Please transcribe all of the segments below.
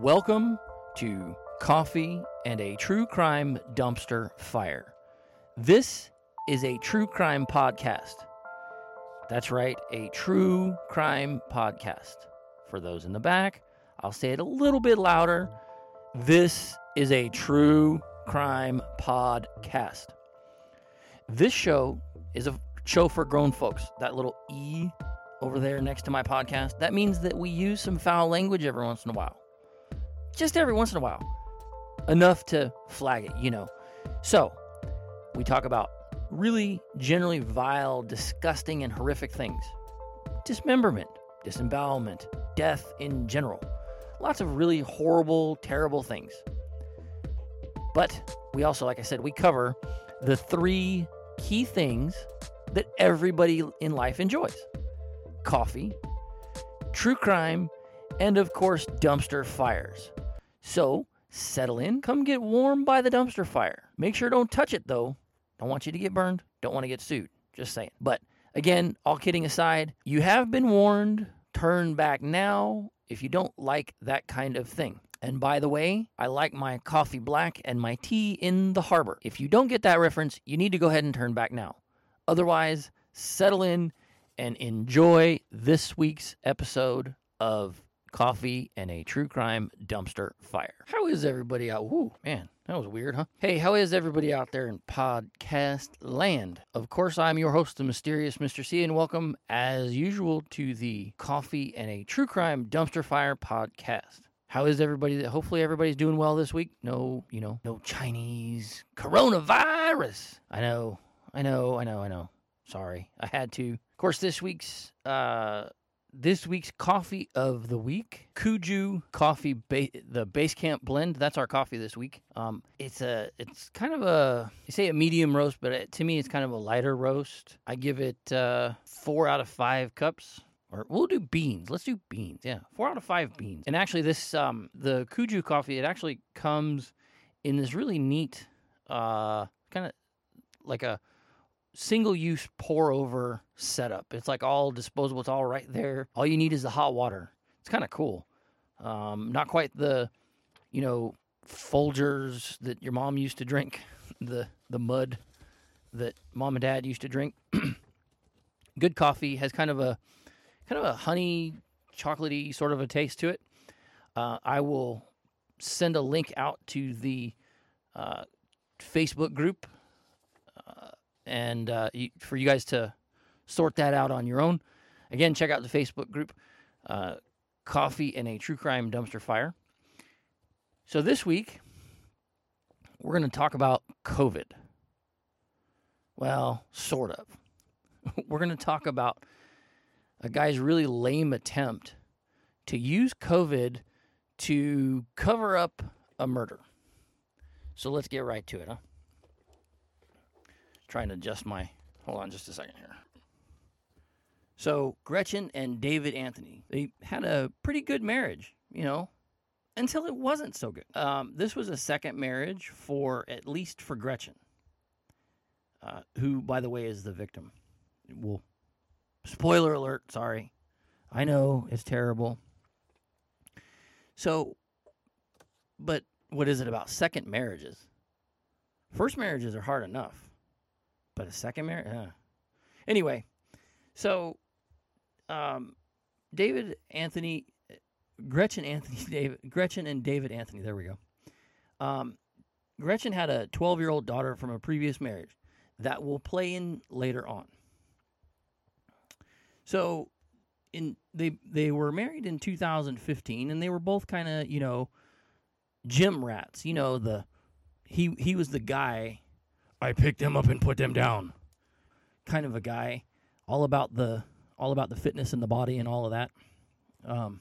Welcome to Coffee and a True Crime Dumpster Fire. This is a true crime podcast. That's right, a true crime podcast. For those in the back, I'll say it a little bit louder. This is a true crime podcast. This show is a show for grown folks. That little E over there next to my podcast, that means that we use some foul language every once in a while. Just every once in a while. Enough to flag it, you know. So, we talk about really generally vile, disgusting, and horrific things dismemberment, disembowelment, death in general. Lots of really horrible, terrible things. But we also, like I said, we cover the three key things that everybody in life enjoys coffee, true crime, and of course, dumpster fires. So settle in, come get warm by the dumpster fire. Make sure don't touch it though. Don't want you to get burned, don't want to get sued. Just saying. But again, all kidding aside, you have been warned. Turn back now if you don't like that kind of thing. And by the way, I like my coffee black and my tea in the harbor. If you don't get that reference, you need to go ahead and turn back now. Otherwise, settle in and enjoy this week's episode of Coffee and a True Crime Dumpster Fire. How is everybody out? Woo, man, that was weird, huh? Hey, how is everybody out there in podcast land? Of course, I'm your host, the mysterious Mr. C, and welcome, as usual, to the Coffee and a True Crime Dumpster Fire podcast. How is everybody? Hopefully, everybody's doing well this week. No, you know, no Chinese coronavirus. I know, I know, I know, I know. Sorry, I had to. Of course, this week's uh, this week's coffee of the week, Kuju Coffee, ba- the Base Camp Blend. That's our coffee this week. Um, it's a, it's kind of a, you say a medium roast, but it, to me, it's kind of a lighter roast. I give it uh, four out of five cups. Or we'll do beans. Let's do beans. Yeah, four out of five beans. And actually, this um, the Kuju coffee, it actually comes in this really neat, uh, kind of like a single use pour over setup. It's like all disposable. It's all right there. All you need is the hot water. It's kind of cool. Um, not quite the, you know, Folgers that your mom used to drink, the the mud that mom and dad used to drink. Good coffee has kind of a kind of a honey chocolatey sort of a taste to it. Uh, I will send a link out to the uh, Facebook group uh, and uh, for you guys to sort that out on your own. Again, check out the Facebook group, uh, Coffee and a True Crime Dumpster Fire. So this week, we're going to talk about COVID. Well, sort of. we're going to talk about a guy's really lame attempt to use COVID to cover up a murder. So let's get right to it, huh? Trying to adjust my. Hold on just a second here. So, Gretchen and David Anthony, they had a pretty good marriage, you know, until it wasn't so good. Um, this was a second marriage for, at least for Gretchen, uh, who, by the way, is the victim. Well, spoiler alert, sorry. I know it's terrible. So, but what is it about second marriages? First marriages are hard enough, but a second marriage? Uh. Anyway, so um, David Anthony, Gretchen Anthony, David, Gretchen and David Anthony. There we go. Um, Gretchen had a 12 year old daughter from a previous marriage that will play in later on. So, in they they were married in 2015, and they were both kind of you know gym rats. You know the he he was the guy. I picked them up and put them down. Kind of a guy, all about the all about the fitness and the body and all of that. Um,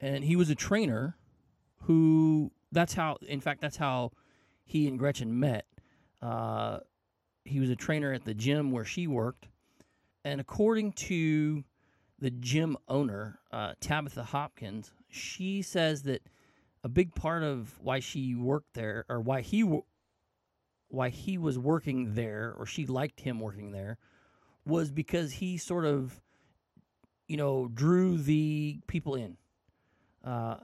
and he was a trainer who that's how in fact that's how he and Gretchen met. Uh, he was a trainer at the gym where she worked, and according to the gym owner uh, Tabitha Hopkins, she says that a big part of why she worked there or why he why he was working there or she liked him working there was because he sort of, you know, drew the people in. Uh,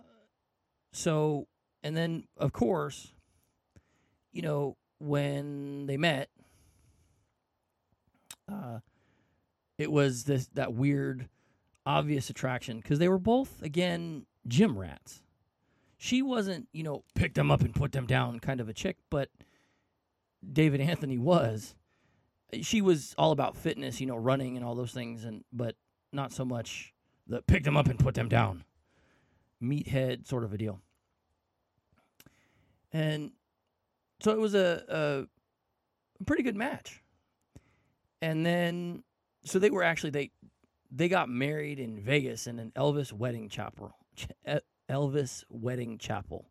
so, and then of course, you know, when they met, uh, it was this that weird, obvious attraction because they were both again gym rats. She wasn't, you know, pick them up and put them down kind of a chick, but David Anthony was. She was all about fitness, you know, running and all those things, and but not so much the pick them up and put them down, meathead sort of a deal. And so it was a, a, pretty good match. And then, so they were actually they they got married in Vegas in an Elvis wedding chapel. Elvis wedding chapel.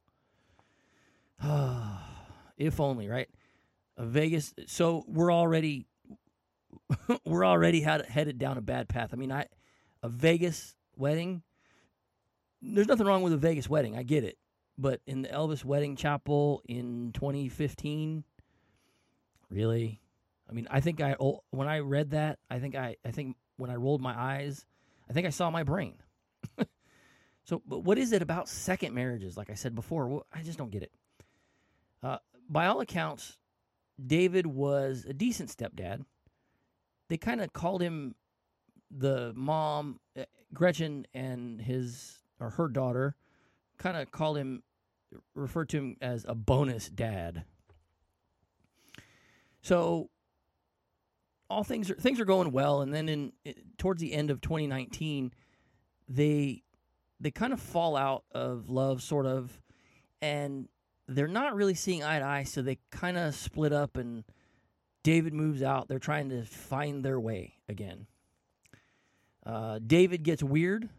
if only, right? A Vegas. So we're already we're already had, headed down a bad path. I mean, I a Vegas wedding. There's nothing wrong with a Vegas wedding. I get it, but in the Elvis wedding chapel in 2015, really, I mean, I think I when I read that, I think I I think when I rolled my eyes, I think I saw my brain. so, but what is it about second marriages? Like I said before, well, I just don't get it. Uh, by all accounts, David was a decent stepdad. They kind of called him the mom, uh, Gretchen, and his or her daughter, kind of called him, referred to him as a bonus dad. So all things are things are going well, and then in towards the end of 2019, they they kind of fall out of love, sort of, and they're not really seeing eye to eye, so they kind of split up and David moves out. They're trying to find their way again. Uh, David gets weird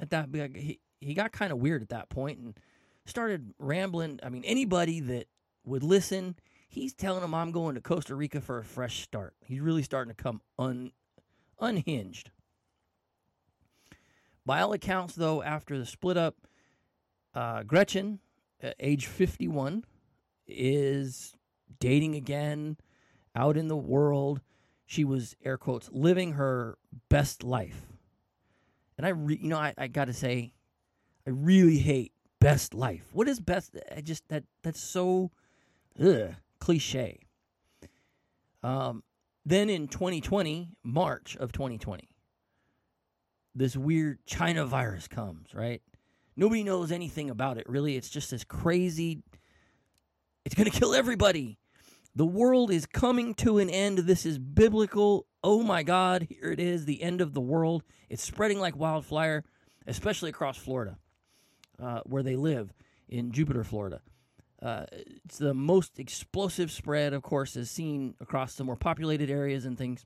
at that. He, he got kind of weird at that point and started rambling. I mean, anybody that would listen, he's telling them I'm going to Costa Rica for a fresh start. He's really starting to come un, unhinged. By all accounts, though, after the split up, uh, Gretchen, age 51, is dating again, out in the world. She was, air quotes, living her best life. And I, re- you know, I, I got to say, I really hate best life. What is best? I just that that's so ugh, cliche. Um, then in 2020, March of 2020, this weird China virus comes, right? Nobody knows anything about it, really. It's just this crazy, it's going to kill everybody. The world is coming to an end. This is biblical. Oh my God, here it is, the end of the world. It's spreading like wildfire, especially across Florida, uh, where they live in Jupiter, Florida. Uh, it's the most explosive spread, of course, is seen across the more populated areas and things.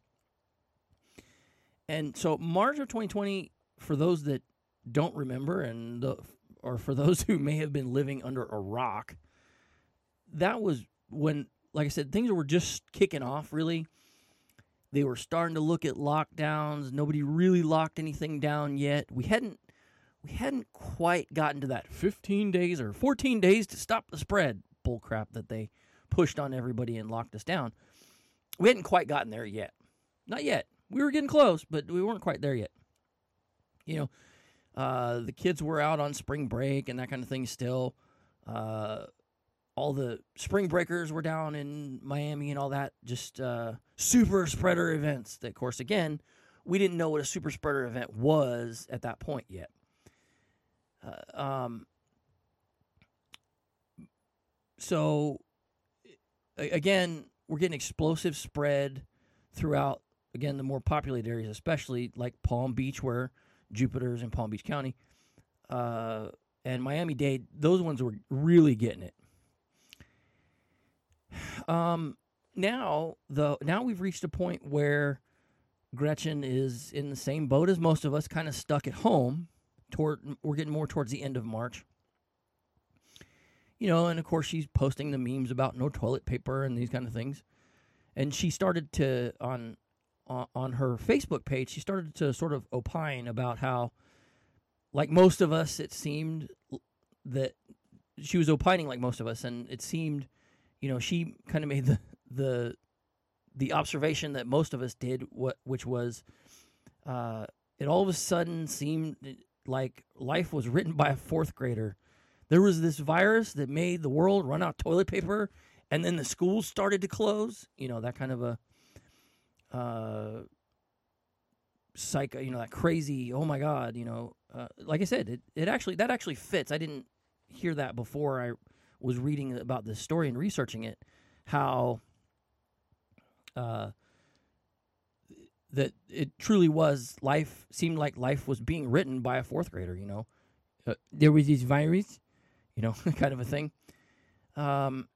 And so, March of 2020, for those that don't remember, and the, or for those who may have been living under a rock, that was when, like I said, things were just kicking off. Really, they were starting to look at lockdowns. Nobody really locked anything down yet. We hadn't we hadn't quite gotten to that 15 days or 14 days to stop the spread bullcrap that they pushed on everybody and locked us down. We hadn't quite gotten there yet. Not yet. We were getting close, but we weren't quite there yet. You know, uh, the kids were out on spring break and that kind of thing still. Uh, all the spring breakers were down in Miami and all that. Just uh, super spreader events. That, of course, again, we didn't know what a super spreader event was at that point yet. Uh, um, so again, we're getting explosive spread throughout again the more populated areas, especially like Palm Beach, where Jupiter's in Palm Beach County, uh, and Miami Dade. Those ones were really getting it. Um, now the now we've reached a point where Gretchen is in the same boat as most of us, kind of stuck at home toward we're getting more towards the end of March. You know, and of course she's posting the memes about no toilet paper and these kind of things. And she started to on on her Facebook page, she started to sort of opine about how like most of us it seemed that she was opining like most of us and it seemed you know she kind of made the the the observation that most of us did what which was uh, it all of a sudden seemed like life was written by a fourth grader. There was this virus that made the world run out toilet paper, and then the schools started to close. You know that kind of a uh, psycho. You know that crazy. Oh my god. You know, uh, like I said, it it actually that actually fits. I didn't hear that before I was reading about this story and researching it. How uh, that it truly was life seemed like life was being written by a fourth grader. You know, uh, there was this virus, you know, kind of a thing. Um,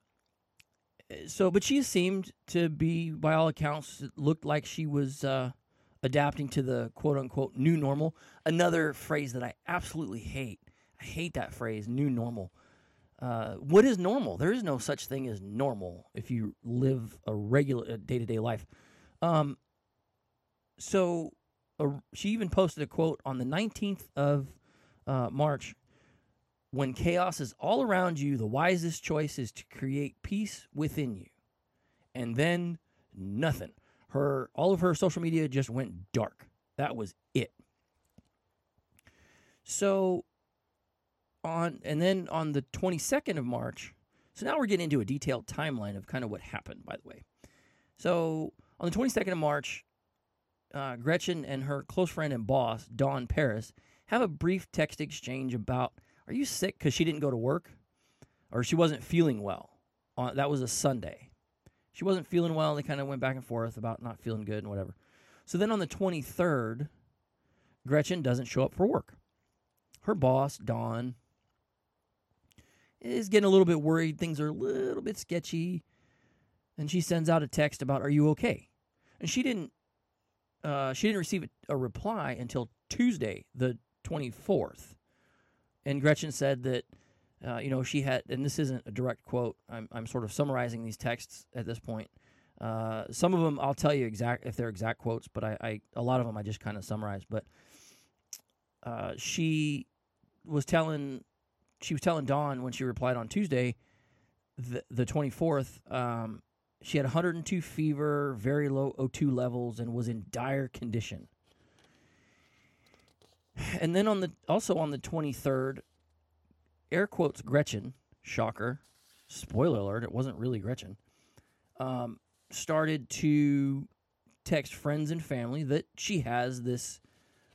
so, but she seemed to be, by all accounts, looked like she was uh, adapting to the quote unquote new normal. Another phrase that I absolutely hate. I hate that phrase, new normal. Uh, what is normal? There is no such thing as normal if you live a regular day to day life. Um, so uh, she even posted a quote on the 19th of uh, March. When chaos is all around you, the wisest choice is to create peace within you. And then nothing. Her all of her social media just went dark. That was it. So on and then on the 22nd of March, so now we're getting into a detailed timeline of kind of what happened, by the way. So on the 22nd of March, uh, Gretchen and her close friend and boss, Dawn Paris, have a brief text exchange about Are you sick because she didn't go to work? Or she wasn't feeling well. Uh, that was a Sunday. She wasn't feeling well. They kind of went back and forth about not feeling good and whatever. So then on the 23rd, Gretchen doesn't show up for work. Her boss, Dawn, is getting a little bit worried. Things are a little bit sketchy. And she sends out a text about, Are you okay? And she didn't uh, she didn't receive a reply until Tuesday, the 24th. And Gretchen said that, uh, you know, she had, and this isn't a direct quote. I'm, I'm sort of summarizing these texts at this point. Uh, some of them I'll tell you exact if they're exact quotes, but I, I a lot of them I just kind of summarize. But uh, she was telling she was telling Dawn when she replied on Tuesday, the the 24th, um, she had 102 fever, very low O2 levels, and was in dire condition. And then on the also on the 23rd, air quotes Gretchen, shocker, spoiler alert, it wasn't really Gretchen, um, started to text friends and family that she has this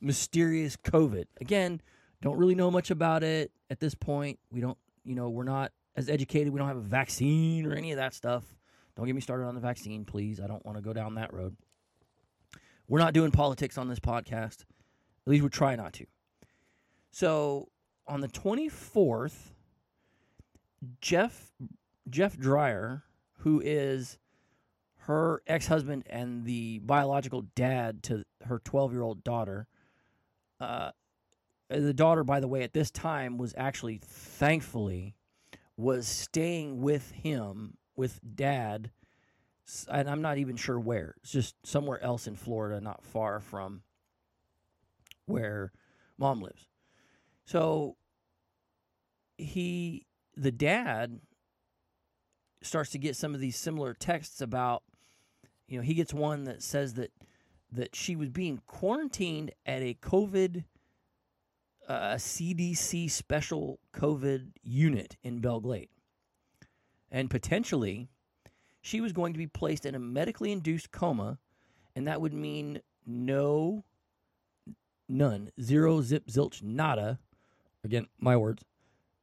mysterious COVID. Again, don't really know much about it at this point. We don't, you know, we're not as educated. We don't have a vaccine or any of that stuff. Don't get me started on the vaccine, please. I don't want to go down that road. We're not doing politics on this podcast. At least we try not to. So on the 24th, Jeff Jeff Dreyer, who is her ex-husband and the biological dad to her 12-year-old daughter, uh, the daughter, by the way, at this time was actually thankfully was staying with him with dad, and I'm not even sure where. It's just somewhere else in Florida, not far from where mom lives. So he, the dad, starts to get some of these similar texts about, you know, he gets one that says that that she was being quarantined at a COVID, uh, CDC special COVID unit in Belle Glade, and potentially she was going to be placed in a medically induced coma, and that would mean no, none, zero, zip, zilch, nada. Again, my words,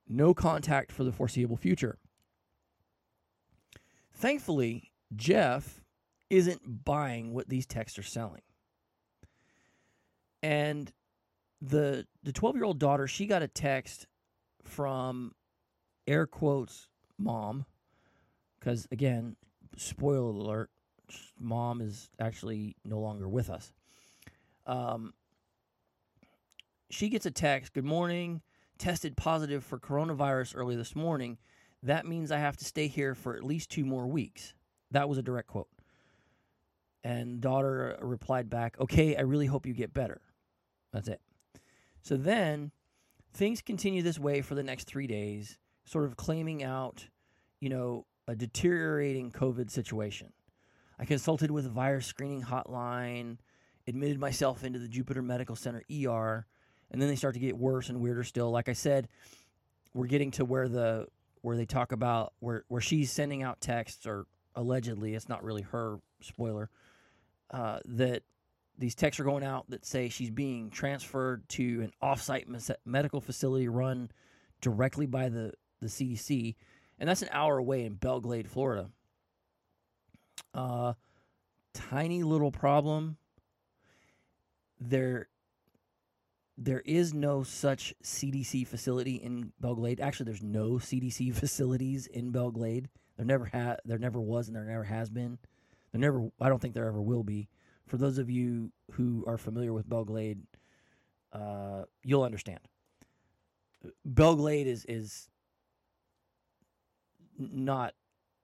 no contact for the foreseeable future. Thankfully, Jeff isn't buying what these texts are selling. And the the 12 year old daughter, she got a text from air quotes mom because again, spoiler alert, mom is actually no longer with us. Um, she gets a text, "Good morning. Tested positive for coronavirus early this morning. That means I have to stay here for at least two more weeks." That was a direct quote. And daughter replied back, "Okay, I really hope you get better." That's it. So then things continue this way for the next 3 days, sort of claiming out, you know, a deteriorating COVID situation. I consulted with a virus screening hotline, admitted myself into the Jupiter Medical Center ER, and then they start to get worse and weirder still. Like I said, we're getting to where the where they talk about where where she's sending out texts or allegedly it's not really her spoiler uh, that these texts are going out that say she's being transferred to an offsite mes- medical facility run directly by the the CDC, and that's an hour away in Belle Glade, Florida. Uh, tiny little problem. There there is no such CDC facility in Belle Glade. Actually, there's no CDC facilities in Belle Glade. There never had, there never was, and there never has been. There never, I don't think there ever will be. For those of you who are familiar with Belle Glade, uh, you'll understand. Belle Glade is is not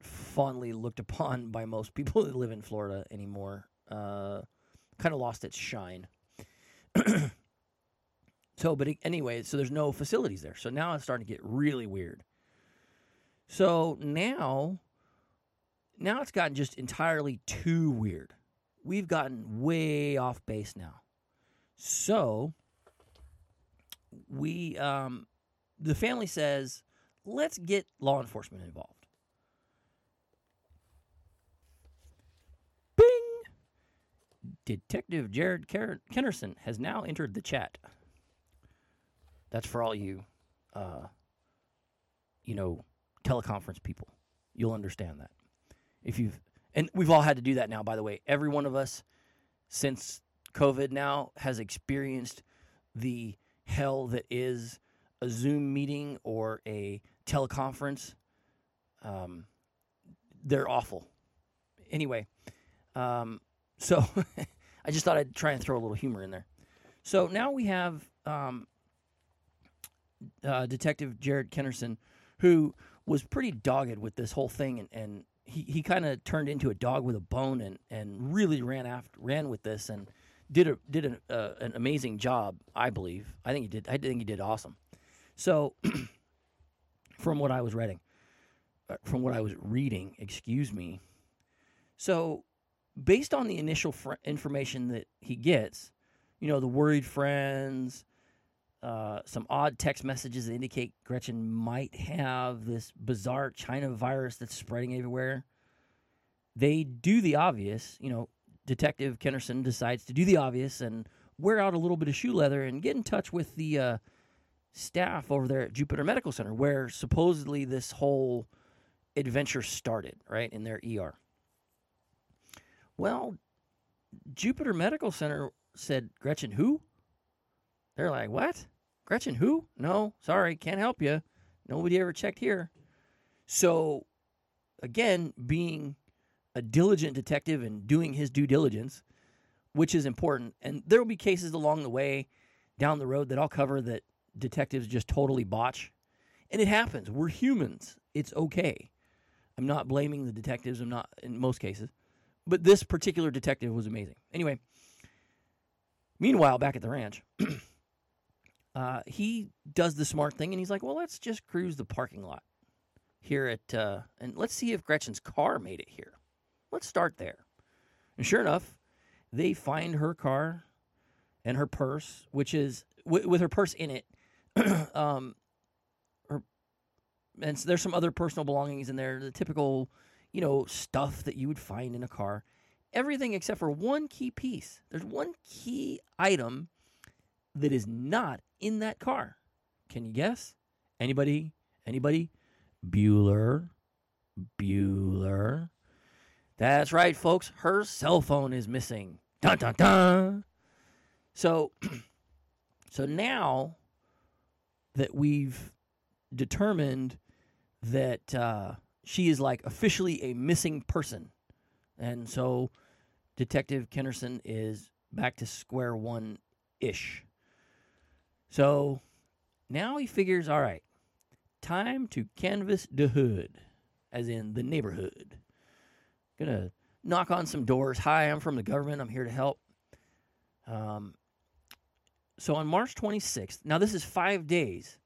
fondly looked upon by most people that live in Florida anymore. Uh, kind of lost its shine. so, but anyway, so there's no facilities there. So now it's starting to get really weird. So now, now it's gotten just entirely too weird. We've gotten way off base now. So we, um, the family says, let's get law enforcement involved. Bing! Detective Jared Kennerson has now entered the chat. That's for all you, uh, you know, teleconference people. You'll understand that. If you've, and we've all had to do that now, by the way. Every one of us since COVID now has experienced the hell that is a Zoom meeting or a teleconference. Um, they're awful. Anyway, um, so I just thought I'd try and throw a little humor in there. So now we have um, uh, Detective Jared Kennerson, who was pretty dogged with this whole thing, and, and he, he kind of turned into a dog with a bone, and, and really ran after ran with this, and did a, did an, uh, an amazing job. I believe. I think he did. I think he did awesome. So, from what I was reading, uh, from what I was reading, excuse me. So based on the initial fr- information that he gets, you know, the worried friends, uh, some odd text messages that indicate Gretchen might have this bizarre China virus that's spreading everywhere. They do the obvious, you know. Detective Kennerson decides to do the obvious and wear out a little bit of shoe leather and get in touch with the uh, staff over there at Jupiter Medical Center, where supposedly this whole adventure started, right in their ER. Well, Jupiter Medical Center said, Gretchen, who? They're like, what? Gretchen, who? No, sorry, can't help you. Nobody ever checked here. So, again, being a diligent detective and doing his due diligence, which is important. And there will be cases along the way down the road that I'll cover that detectives just totally botch. And it happens. We're humans. It's okay. I'm not blaming the detectives. I'm not in most cases. But this particular detective was amazing. Anyway, meanwhile, back at the ranch, uh, he does the smart thing and he's like, well, let's just cruise the parking lot here at, uh, and let's see if Gretchen's car made it here. Let's start there. And sure enough, they find her car and her purse, which is w- with her purse in it. um, her, and so there's some other personal belongings in there, the typical you know, stuff that you would find in a car. Everything except for one key piece. There's one key item that is not in that car. Can you guess? Anybody? Anybody? Bueller. Bueller. That's right, folks. Her cell phone is missing. Dun dun dun. So, so now that we've determined that uh, she is like officially a missing person. And so Detective Kennerson is back to square one ish. So now he figures, all right, time to canvass the hood, as in the neighborhood. Gonna knock on some doors. Hi, I'm from the government. I'm here to help. Um, so on March 26th, now this is five days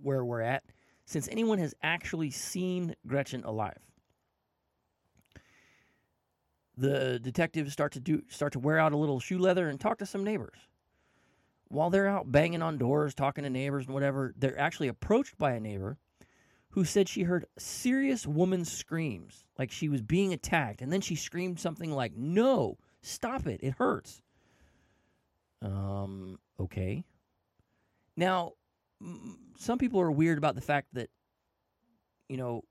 where we're at since anyone has actually seen Gretchen alive. The detectives start to do start to wear out a little shoe leather and talk to some neighbors. While they're out banging on doors, talking to neighbors and whatever, they're actually approached by a neighbor who said she heard serious woman screams, like she was being attacked. And then she screamed something like, No, stop it, it hurts. Um, okay. Now, some people are weird about the fact that, you know,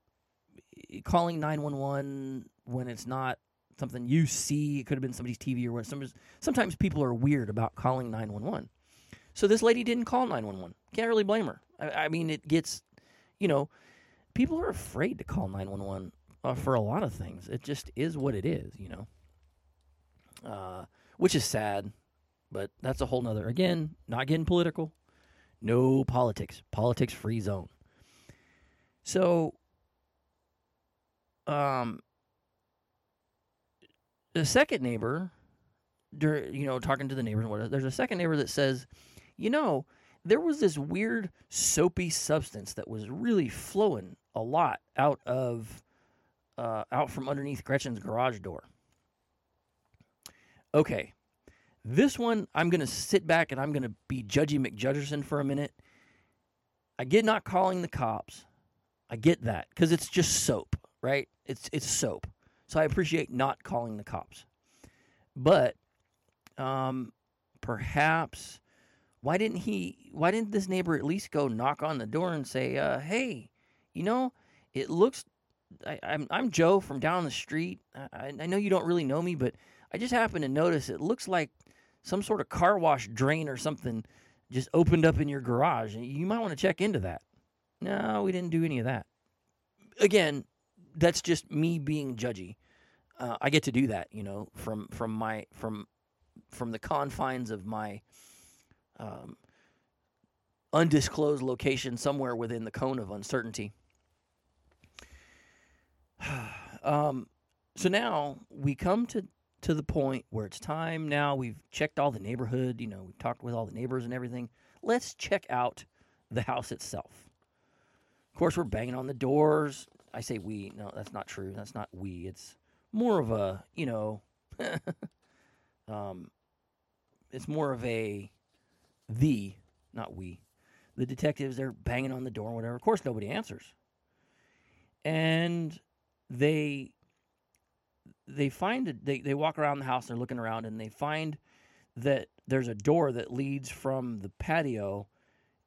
calling 911 when it's not something you see, it could have been somebody's TV or what. Sometimes, sometimes people are weird about calling 911. So this lady didn't call 911. Can't really blame her. I, I mean, it gets, you know, people are afraid to call 911 uh, for a lot of things. It just is what it is, you know. Uh, which is sad, but that's a whole nother. Again, not getting political. No politics. Politics free zone. So, um, the second neighbor, you know, talking to the neighbors, there's a second neighbor that says, you know, there was this weird soapy substance that was really flowing a lot out of uh, out from underneath Gretchen's garage door. Okay, this one I'm to sit back and I'm to be Judgy McJudgerson for a minute. I get not calling the cops. I get that because it's just soap, right? It's it's soap. So I appreciate not calling the cops. But um, perhaps why didn't he why didn't this neighbor at least go knock on the door and say uh, hey you know it looks I, am I'm, I'm joe from down the street. I, I know you don't really know me but i just happened to notice it looks like some sort of car wash drain or something just opened up in your garage. And you might want to check into that. No we didn't do any of that. Again that's just me being judgy. Uh, i get to do that you know from from my from from the confines of my um, undisclosed location somewhere within the cone of uncertainty. um, so now we come to to the point where it's time. Now we've checked all the neighborhood you know we've talked with all the neighbors and everything. Let's check out the house itself. Of course we're banging on the doors. I say we no that's not true. That's not we. It's more of a you know um, it's more of a the, not we, the detectives, they're banging on the door whatever. Of course, nobody answers. And they they find it, they, they walk around the house, they're looking around, and they find that there's a door that leads from the patio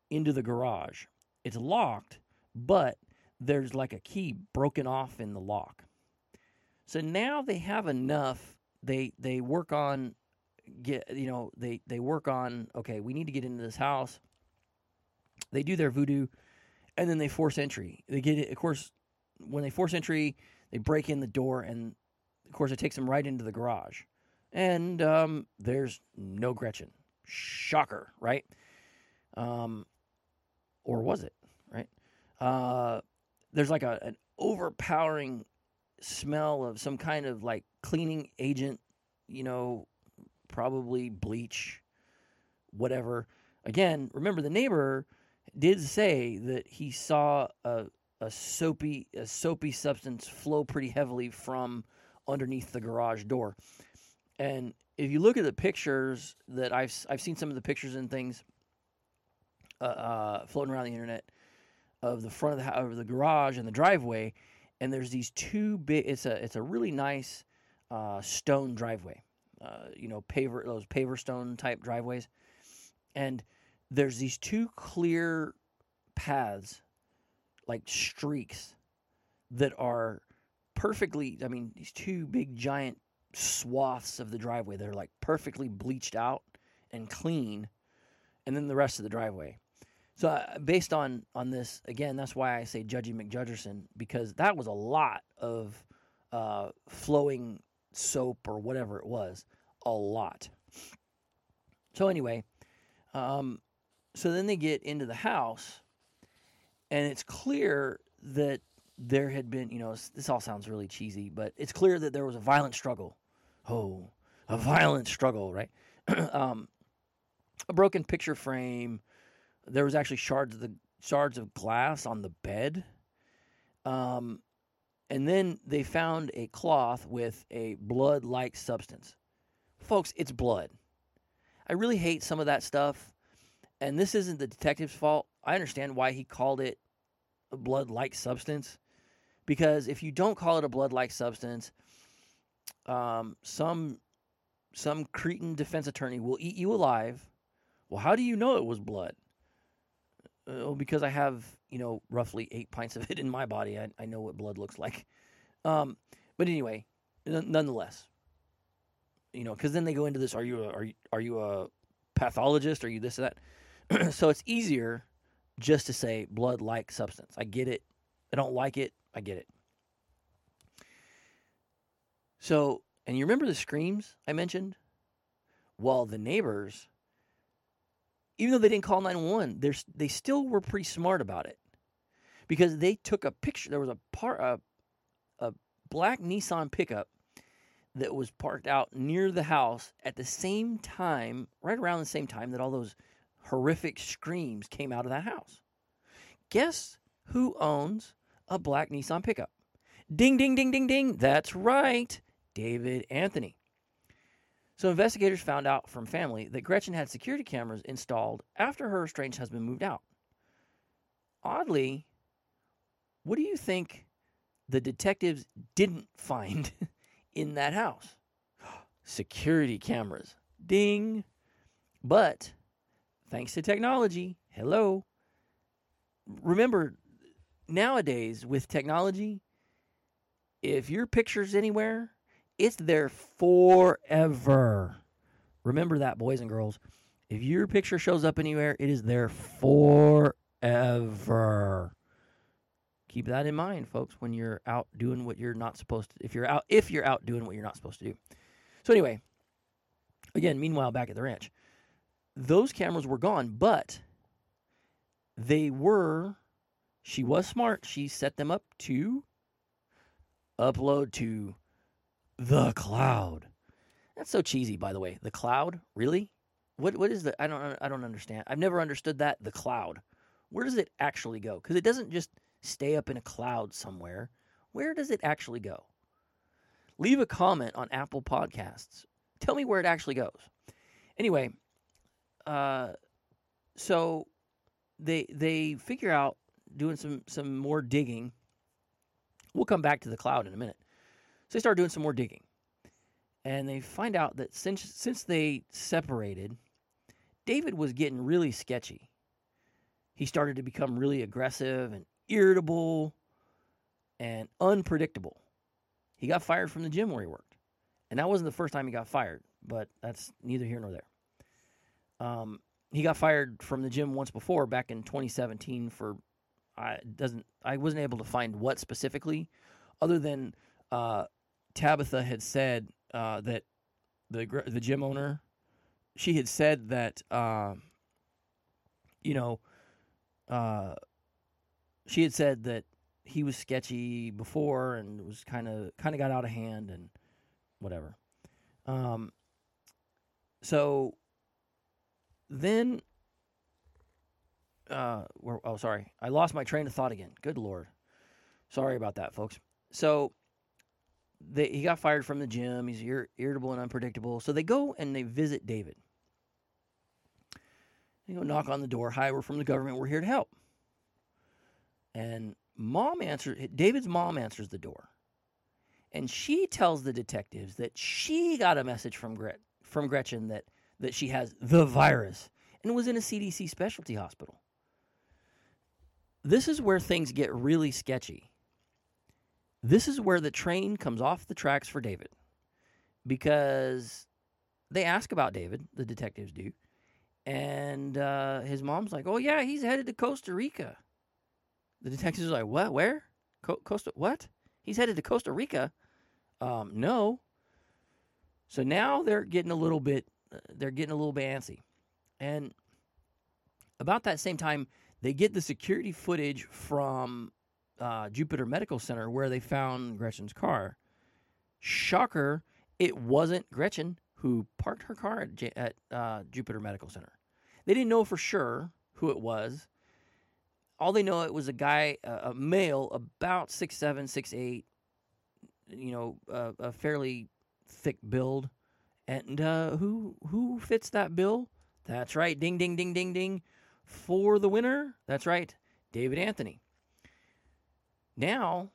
into the garage. It's locked, but there's like a key broken off in the lock. So now they have enough. They they work on get you know they they work on okay we need to get into this house. They do their voodoo and then they force entry. They get it of course when they force entry they break in the door and of course it takes them right into the garage. And um, there's no gretchen. Shocker right? Um, or was it right? Uh, there's like a, an overpowering smell of some kind of like cleaning agent you know probably bleach, whatever. Again, remember the neighbor did say that he saw a, a soapy a soapy substance flow pretty heavily from underneath the garage door. And if you look at the pictures that I've I've seen some of the pictures and things uh, uh, floating around the internet of the front of the of the garage and the driveway, and there's these two big. It's a it's a really nice uh, stone driveway, uh, you know, paver those paver stone type driveways, and there's these two clear paths, like streaks, that are perfectly. I mean, these two big giant swaths of the driveway that are like perfectly bleached out and clean, and then the rest of the driveway. So uh, based on on this, again, that's why I say Judgy McJudgerson because that was a lot of uh, flowing soap or whatever it was, a lot. So anyway, um, so then they get into the house, and it's clear that there had been, you know, this all sounds really cheesy, but it's clear that there was a violent struggle. Oh, a violent struggle, right? um, a broken picture frame. There was actually shards of the shards of glass on the bed. Um, and then they found a cloth with a blood like substance. Folks, it's blood. I really hate some of that stuff and this isn't the detective's fault. I understand why he called it a blood like substance. Because if you don't call it a blood like substance, um, some some cretin defense attorney will eat you alive. Well, how do you know it was blood? Uh, because I have, you know, roughly eight pints of it in my body. I, I know what blood looks like. Um, but anyway, n- nonetheless, you know, because then they go into this: Are you a, are you are you a pathologist? Are you this or that? so it's easier just to say blood-like substance. I get it. I don't like it. I get it. So, and you remember the screams I mentioned? Well, the neighbors, even though they didn't call 911, they still were pretty smart about it because they took a picture. There was a part a, a black Nissan pickup that was parked out near the house at the same time, right around the same time that all those horrific screams came out of that house. Guess who owns a black Nissan pickup? Ding, ding, ding, ding, ding. That's right, David Anthony. So investigators found out from family that Gretchen had security cameras installed after her estranged husband moved out. Oddly, what do you think the detectives didn't find in that house? Security cameras. Ding. But thanks to technology, hello. Remember, nowadays with technology, if your picture's anywhere, it's there forever. Remember that, boys and girls. If your picture shows up anywhere, it is there forever. Keep that in mind, folks, when you're out doing what you're not supposed to. If you're out, if you're out doing what you're not supposed to do. So anyway, again, meanwhile, back at the ranch, those cameras were gone, but they were. She was smart. She set them up to upload to the cloud. That's so cheesy, by the way. The cloud, really? What what is the? I don't I don't understand. I've never understood that. The cloud. Where does it actually go? Because it doesn't just stay up in a cloud somewhere. Where does it actually go? Leave a comment on Apple Podcasts. Tell me where it actually goes. Anyway, uh, so they they figure out doing some some more digging. We'll come back to the cloud in a minute. They start doing some more digging. And they find out that since since they separated, David was getting really sketchy. He started to become really aggressive and irritable and unpredictable. He got fired from the gym where he worked. And that wasn't the first time he got fired, but that's neither here nor there. Um, he got fired from the gym once before back in 2017 for I doesn't I wasn't able to find what specifically, other than uh, Tabitha had said uh, that the the gym owner, she had said that uh, you know, uh, she had said that he was sketchy before and was kind of kind of got out of hand and whatever. Um, so then uh, oh, sorry, I lost my train of thought again. Good lord, sorry about that, folks. So they, he got fired from the gym. He's ir- irritable and unpredictable. So they go and they visit David. They go knock on the door. Hi, we're from the government. We're here to help. And mom answers. David's mom answers the door, and she tells the detectives that she got a message from Gret from Gretchen that that she has the virus and was in a CDC specialty hospital this is where things get really sketchy. This is where the train comes off the tracks for David because they ask about David, the detectives do, and uh, his mom's like, "Oh yeah, he's headed to Costa Rica." The detectives are like, "What? Where? Co- Costa? What? He's headed to Costa Rica?" Um, no. So now they're getting a little bit, uh, they're getting a little bit antsy, and about that same time, they get the security footage from uh, Jupiter Medical Center where they found Gretchen's car. Shocker, it wasn't Gretchen who parked her car at, J- at uh, Jupiter Medical Center. They didn't know for sure who it was. All they know it was a guy, uh, a male, about six seven, six eight. You know, a fairly thick build, and uh, who who fits that bill? That's right. Ding, ding, ding, ding, ding. For the winner. That's right. David Anthony. Now,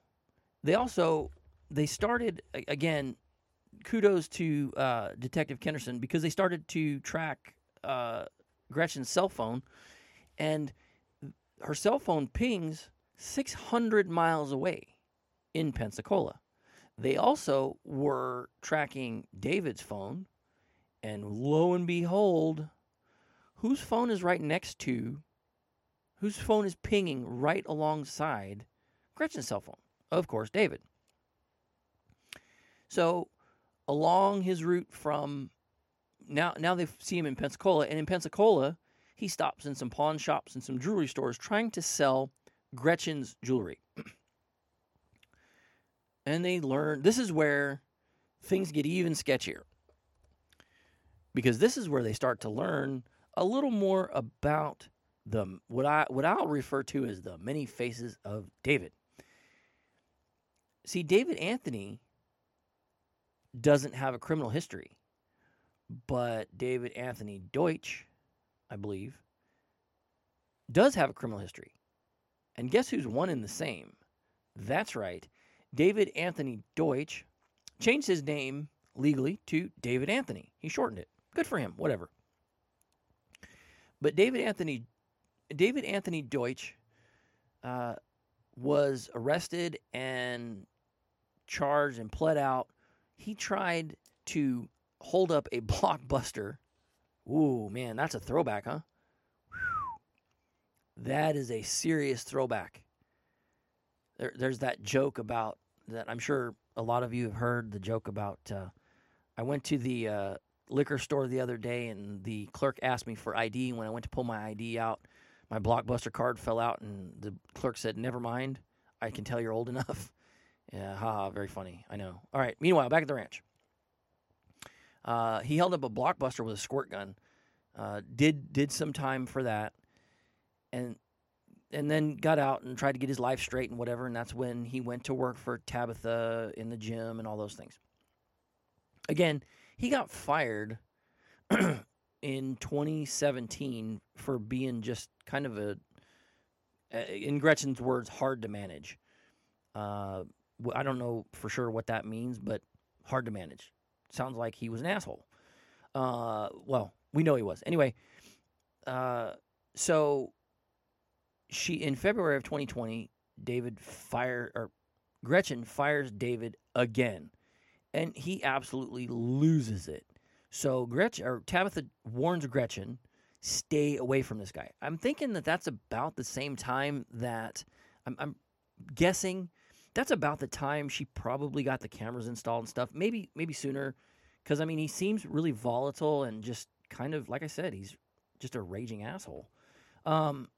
they also they started again. Kudos to uh, Detective Kenderson because they started to track uh, Gretchen's cell phone, and her cell phone pings 600 miles away in Pensacola. They also were tracking David's phone, and lo and behold, whose phone is right next to, whose phone is pinging right alongside Gretchen's cell phone? Of course, David. So, along his route from now, now they see him in Pensacola, and in Pensacola, he stops in some pawn shops and some jewelry stores trying to sell Gretchen's jewelry. and they learn this is where things get even sketchier. Because this is where they start to learn a little more about the what I what I'll refer to as the many faces of David. See, David Anthony doesn't have a criminal history, but David Anthony Deutsch, I believe, does have a criminal history. And guess who's one in the same? That's right. David Anthony Deutsch changed his name legally to David Anthony. He shortened it. Good for him, whatever. But David Anthony David Anthony Deutsch uh, was arrested and charged and pled out. He tried to hold up a blockbuster. Ooh, man, that's a throwback, huh? That is a serious throwback. There, there's that joke about that. I'm sure a lot of you have heard the joke about. Uh, I went to the uh, liquor store the other day, and the clerk asked me for ID. When I went to pull my ID out, my blockbuster card fell out, and the clerk said, "Never mind. I can tell you're old enough." yeah, haha, very funny. I know. All right. Meanwhile, back at the ranch, uh, he held up a blockbuster with a squirt gun. Uh, did did some time for that and and then got out and tried to get his life straight and whatever. And that's when he went to work for Tabitha in the gym and all those things. Again, he got fired in 2017 for being just kind of a, in Gretchen's words, hard to manage. Uh, I don't know for sure what that means, but hard to manage. Sounds like he was an asshole. Uh, well, we know he was. Anyway, uh, so she in February of 2020, David fire or Gretchen fires David again, and he absolutely loses it. So Gretchen or Tabitha warns Gretchen, stay away from this guy. I'm thinking that that's about the same time that I'm, I'm guessing that's about the time she probably got the cameras installed and stuff. Maybe maybe sooner, because I mean he seems really volatile and just kind of like I said, he's just a raging asshole. Um,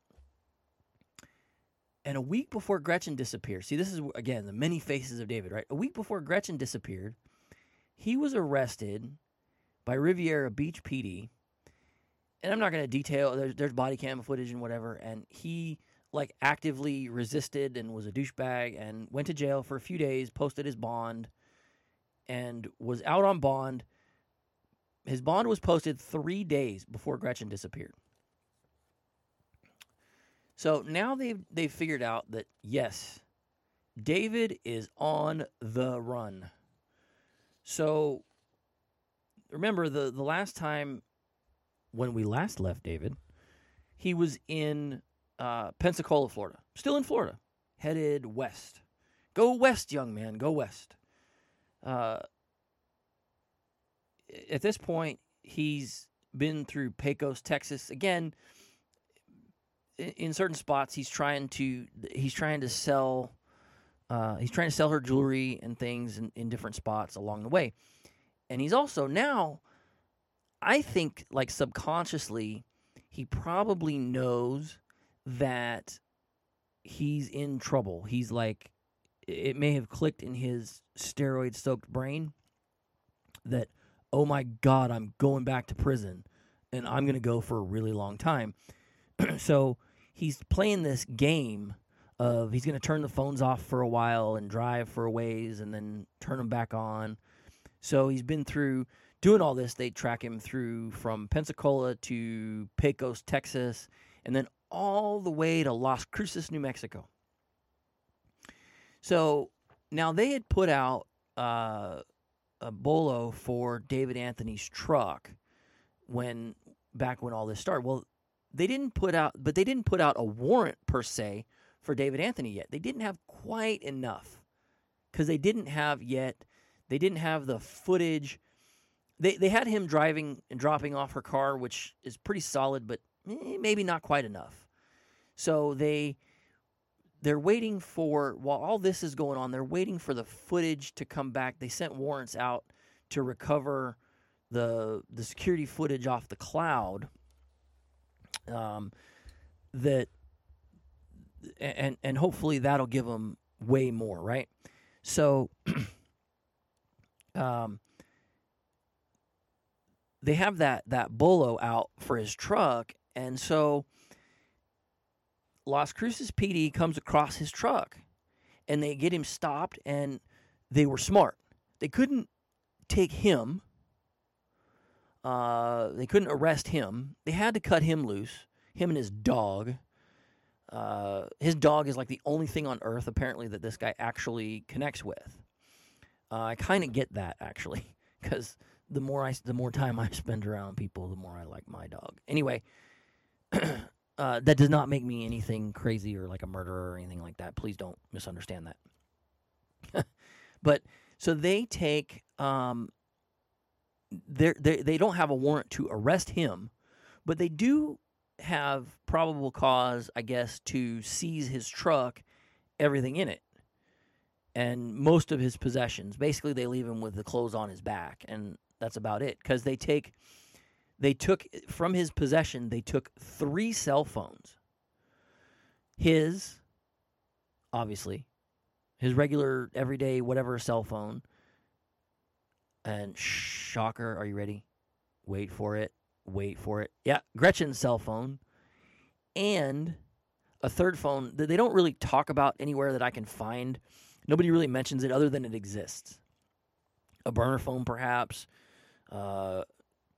and a week before Gretchen disappeared, see, this is again the many faces of David, right? A week before Gretchen disappeared, he was arrested by Riviera Beach PD. And I'm not going to detail, there's, there's body cam footage and whatever. And he like actively resisted and was a douchebag and went to jail for a few days, posted his bond, and was out on bond. His bond was posted three days before Gretchen disappeared. So now they've they've figured out that yes, David is on the run. So remember the the last time when we last left David, he was in uh, Pensacola, Florida. Still in Florida, headed west. Go west, young man. Go west. Uh, at this point, he's been through Pecos, Texas. Again, in certain spots he's trying to he's trying to sell uh, he's trying to sell her jewelry and things in, in different spots along the way and he's also now i think like subconsciously he probably knows that he's in trouble he's like it may have clicked in his steroid soaked brain that oh my god i'm going back to prison and i'm going to go for a really long time so he's playing this game of he's going to turn the phones off for a while and drive for a ways and then turn them back on. So he's been through doing all this, they track him through from Pensacola to Pecos, Texas, and then all the way to Las Cruces, New Mexico. So now they had put out uh, a bolo for David Anthony's truck when back when all this started. Well, they didn't put out, but they didn't put out a warrant per se for David Anthony yet. They didn't have quite enough because they didn't have yet. They didn't have the footage. They they had him driving and dropping off her car, which is pretty solid, but maybe not quite enough. So they they're waiting for while all this is going on, they're waiting for the footage to come back. They sent warrants out to recover the the security footage off the cloud. Um, that and and hopefully that'll give them way more, right? So, um, they have that that bolo out for his truck, and so Las Cruces PD comes across his truck, and they get him stopped, and they were smart. They couldn't take him. Uh, they couldn't arrest him. They had to cut him loose. Him and his dog. Uh, his dog is like the only thing on earth apparently that this guy actually connects with. Uh, I kind of get that actually, because the more I, the more time I spend around people, the more I like my dog. Anyway, uh, that does not make me anything crazy or like a murderer or anything like that. Please don't misunderstand that. but so they take, um, they they don't have a warrant to arrest him, but they do have probable cause, I guess, to seize his truck, everything in it, and most of his possessions. Basically, they leave him with the clothes on his back, and that's about it. Because they take, they took from his possession, they took three cell phones. His, obviously, his regular, everyday, whatever cell phone. And shocker, are you ready? Wait for it wait for it. Yeah, Gretchen's cell phone and a third phone that they don't really talk about anywhere that I can find. Nobody really mentions it other than it exists. A burner phone, perhaps, uh,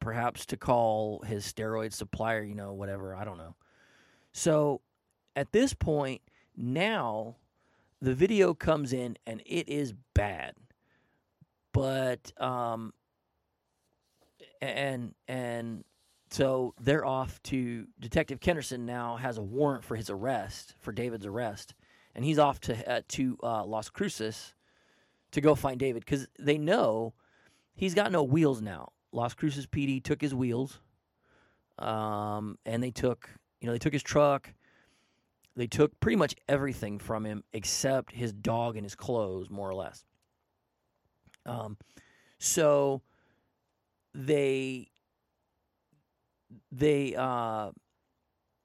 perhaps to call his steroid supplier, you know, whatever. I don't know. So at this point, now the video comes in and it is bad. But um, and and so they're off to Detective Kenderson now has a warrant for his arrest, for David's arrest, and he's off to uh, to uh, Las Cruces to go find David because they know he's got no wheels now. Las Cruces PD took his wheels, um, and they took you know they took his truck. They took pretty much everything from him except his dog and his clothes, more or less. Um, so they they uh,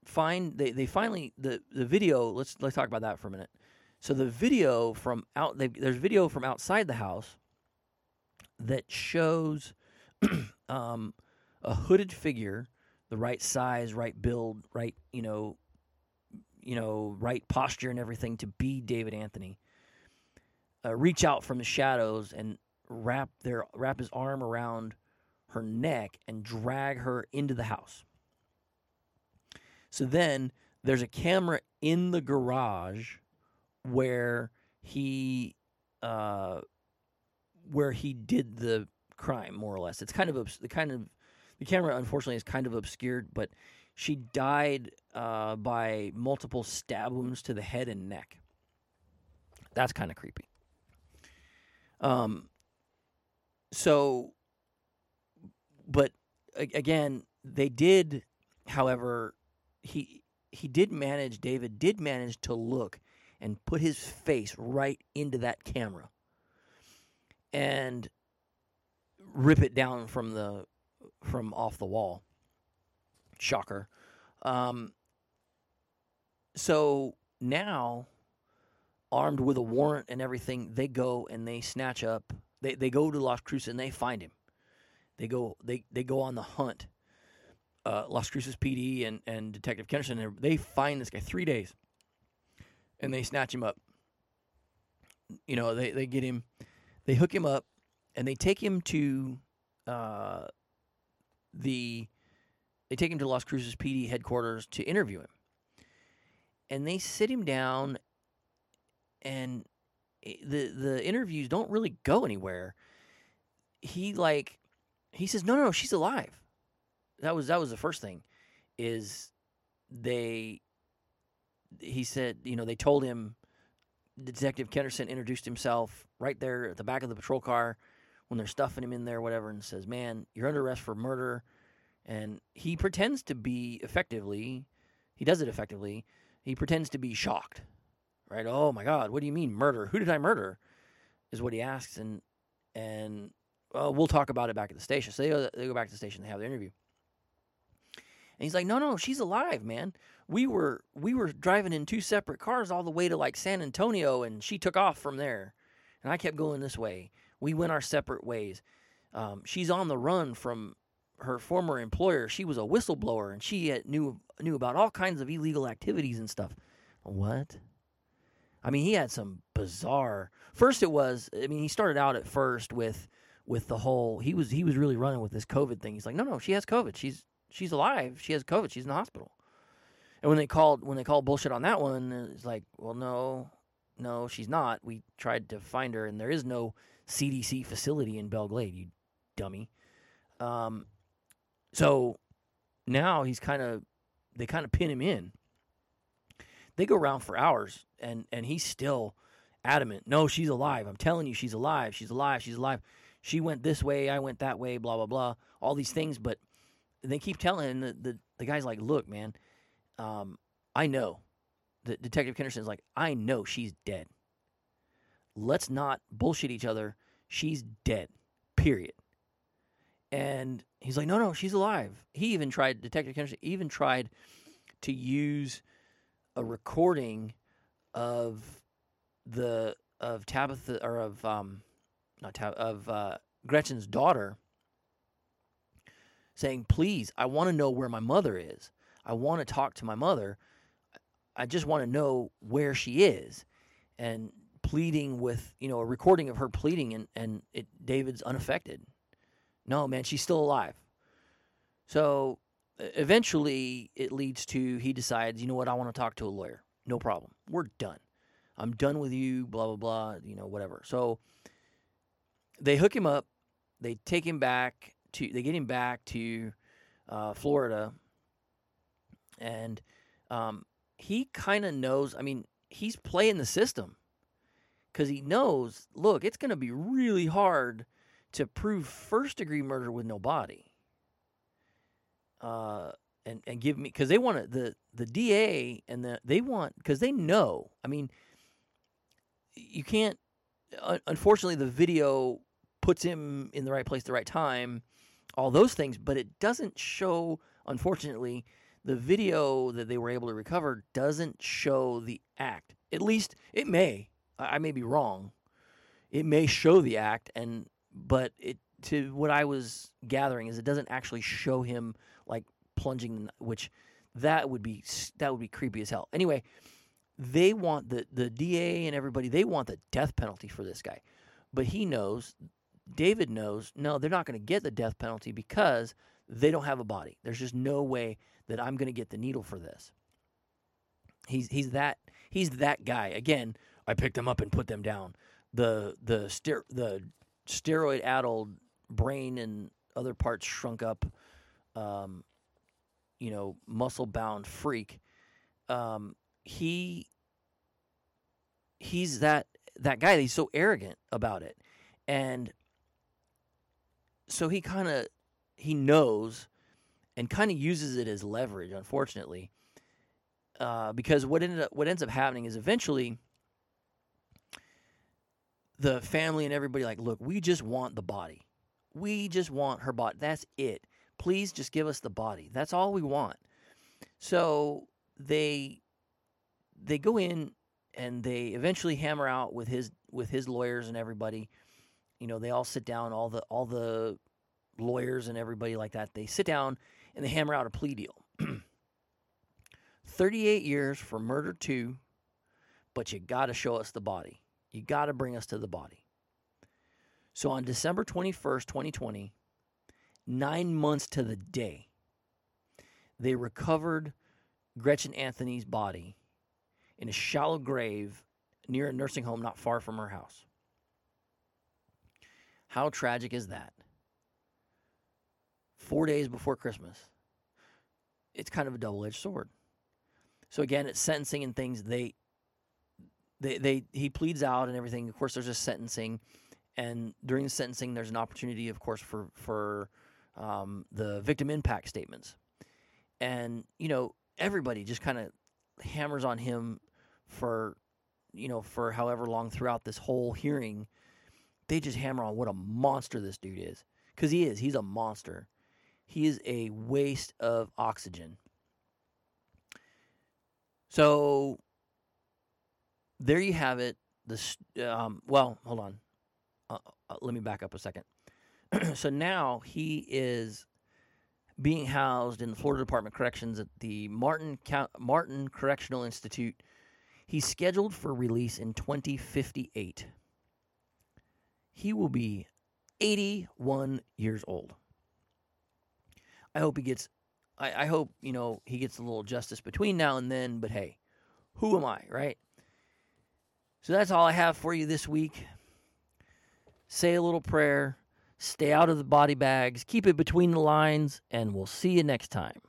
find they, they finally the the video. Let's let's talk about that for a minute. So the video from out they, there's video from outside the house that shows um, a hooded figure, the right size, right build, right you know, you know, right posture and everything to be David Anthony. Uh, reach out from the shadows and wrap their wrap his arm around her neck and drag her into the house. So then there's a camera in the garage where he uh, where he did the crime more or less. It's kind of the kind of the camera unfortunately is kind of obscured, but she died uh, by multiple stab wounds to the head and neck. That's kind of creepy. Um, so but again, they did, however, he he did manage. David did manage to look and put his face right into that camera and rip it down from the from off the wall. Shocker. Um, so now, armed with a warrant and everything, they go and they snatch up. They they go to Las Cruces and they find him. They go they they go on the hunt. Uh, Las Cruces PD and, and Detective Kenderson, they find this guy three days, and they snatch him up. You know, they, they get him, they hook him up, and they take him to uh, the they take him to Las Cruces PD headquarters to interview him, and they sit him down, and the the interviews don't really go anywhere. He like he says, "No, no, no, she's alive." That was that was the first thing, is they. He said, you know, they told him. Detective Kenderson introduced himself right there at the back of the patrol car when they're stuffing him in there, whatever, and says, "Man, you're under arrest for murder." And he pretends to be effectively, he does it effectively. He pretends to be shocked, right? Oh my God, what do you mean murder? Who did I murder? Is what he asks, and and well, we'll talk about it back at the station. So they go, they go back to the station, they have the interview. And he's like, "No, no, she's alive, man. We were we were driving in two separate cars all the way to like San Antonio, and she took off from there, and I kept going this way. We went our separate ways. Um, she's on the run from her former employer. She was a whistleblower, and she had, knew knew about all kinds of illegal activities and stuff. What? I mean, he had some bizarre. First, it was. I mean, he started out at first with with the whole. He was he was really running with this COVID thing. He's like, no, no, she has COVID. She's she's alive. She has COVID. She's in the hospital. And when they called when they called bullshit on that one, it's like, well, no, no, she's not. We tried to find her, and there is no CDC facility in Belle Glade. You dummy. Um, so now he's kind of they kind of pin him in. They go around for hours, and and he's still adamant. No, she's alive. I'm telling you, she's alive. She's alive. She's alive. She went this way. I went that way. Blah blah blah. All these things, but they keep telling the the, the guy's like, look, man, um, I know. The detective Kenderson's like, I know she's dead. Let's not bullshit each other. She's dead. Period. And he's like, no, no, she's alive. He even tried, Detective Kenderson even tried to use a recording of the of Tabitha or of um not Tab of uh, Gretchen's daughter saying, "Please, I want to know where my mother is. I want to talk to my mother. I just want to know where she is." And pleading with, you know, a recording of her pleading and and it David's unaffected. No, man, she's still alive. So eventually it leads to he decides, you know what, I want to talk to a lawyer. No problem. We're done. I'm done with you, blah, blah, blah, you know, whatever. So they hook him up. They take him back to, they get him back to uh, Florida. And um, he kind of knows, I mean, he's playing the system because he knows, look, it's going to be really hard to prove first degree murder with no body. Uh, and and give me because they want to the the DA and the they want because they know. I mean, you can't. Unfortunately, the video puts him in the right place, the right time, all those things, but it doesn't show. Unfortunately, the video that they were able to recover doesn't show the act. At least it may. I, may be wrong. It may show the act, and but it to what I was gathering is it doesn't actually show him like plunging, which that would be that would be creepy as hell. Anyway, they want the the DA and everybody they want the death penalty for this guy, but he knows, David knows, no, they're not going to get the death penalty because they don't have a body. There's just no way that I'm going to get the needle for this. He's he's that he's that guy. Again, I picked them up and put them down. The the ster- the steroid addled brain and other parts shrunk up, um, you know, muscle bound freak. Um, he he's that that guy. He's so arrogant about it, and so he kind of he knows and kind of uses it as leverage. Unfortunately, uh, because what ended up what ends up happening is eventually the family and everybody like, look, we just want the body. We just want her body. That's it. Please just give us the body. That's all we want. So they they go in and they eventually hammer out with his with his lawyers and everybody. You know, they all sit down, all the all the lawyers and everybody like that. They sit down and they hammer out a plea deal. 38 years for murder 2, but you got to show us the body. You got to bring us to the body. So on December 21st, 2020, nine months to the day, they recovered Gretchen Anthony's body in a shallow grave near a nursing home not far from her house. How tragic is that? Four days before Christmas. It's kind of a double edged sword. So again, it's sentencing and things. They, they, they, he pleads out and everything. Of course, there's a sentencing, and during the sentencing, there's an opportunity, of course, for for um, the victim impact statements, and you know everybody just kind of hammers on him for you know for however long throughout this whole hearing they just hammer on what a monster this dude is. Because he is he's a monster. He is a waste of oxygen. So there you have it. This um, well hold on. Uh, uh, let me back up a second. So now he is being housed in the Florida Department of Corrections at the Martin Martin Correctional Institute. He's scheduled for release in 2058. He will be 81 years old. I hope he gets I, I hope, you know, he gets a little justice between now and then, but hey, who am I, right? So that's all I have for you this week. Say a little prayer Stay out of the body bags, keep it between the lines, and we'll see you next time.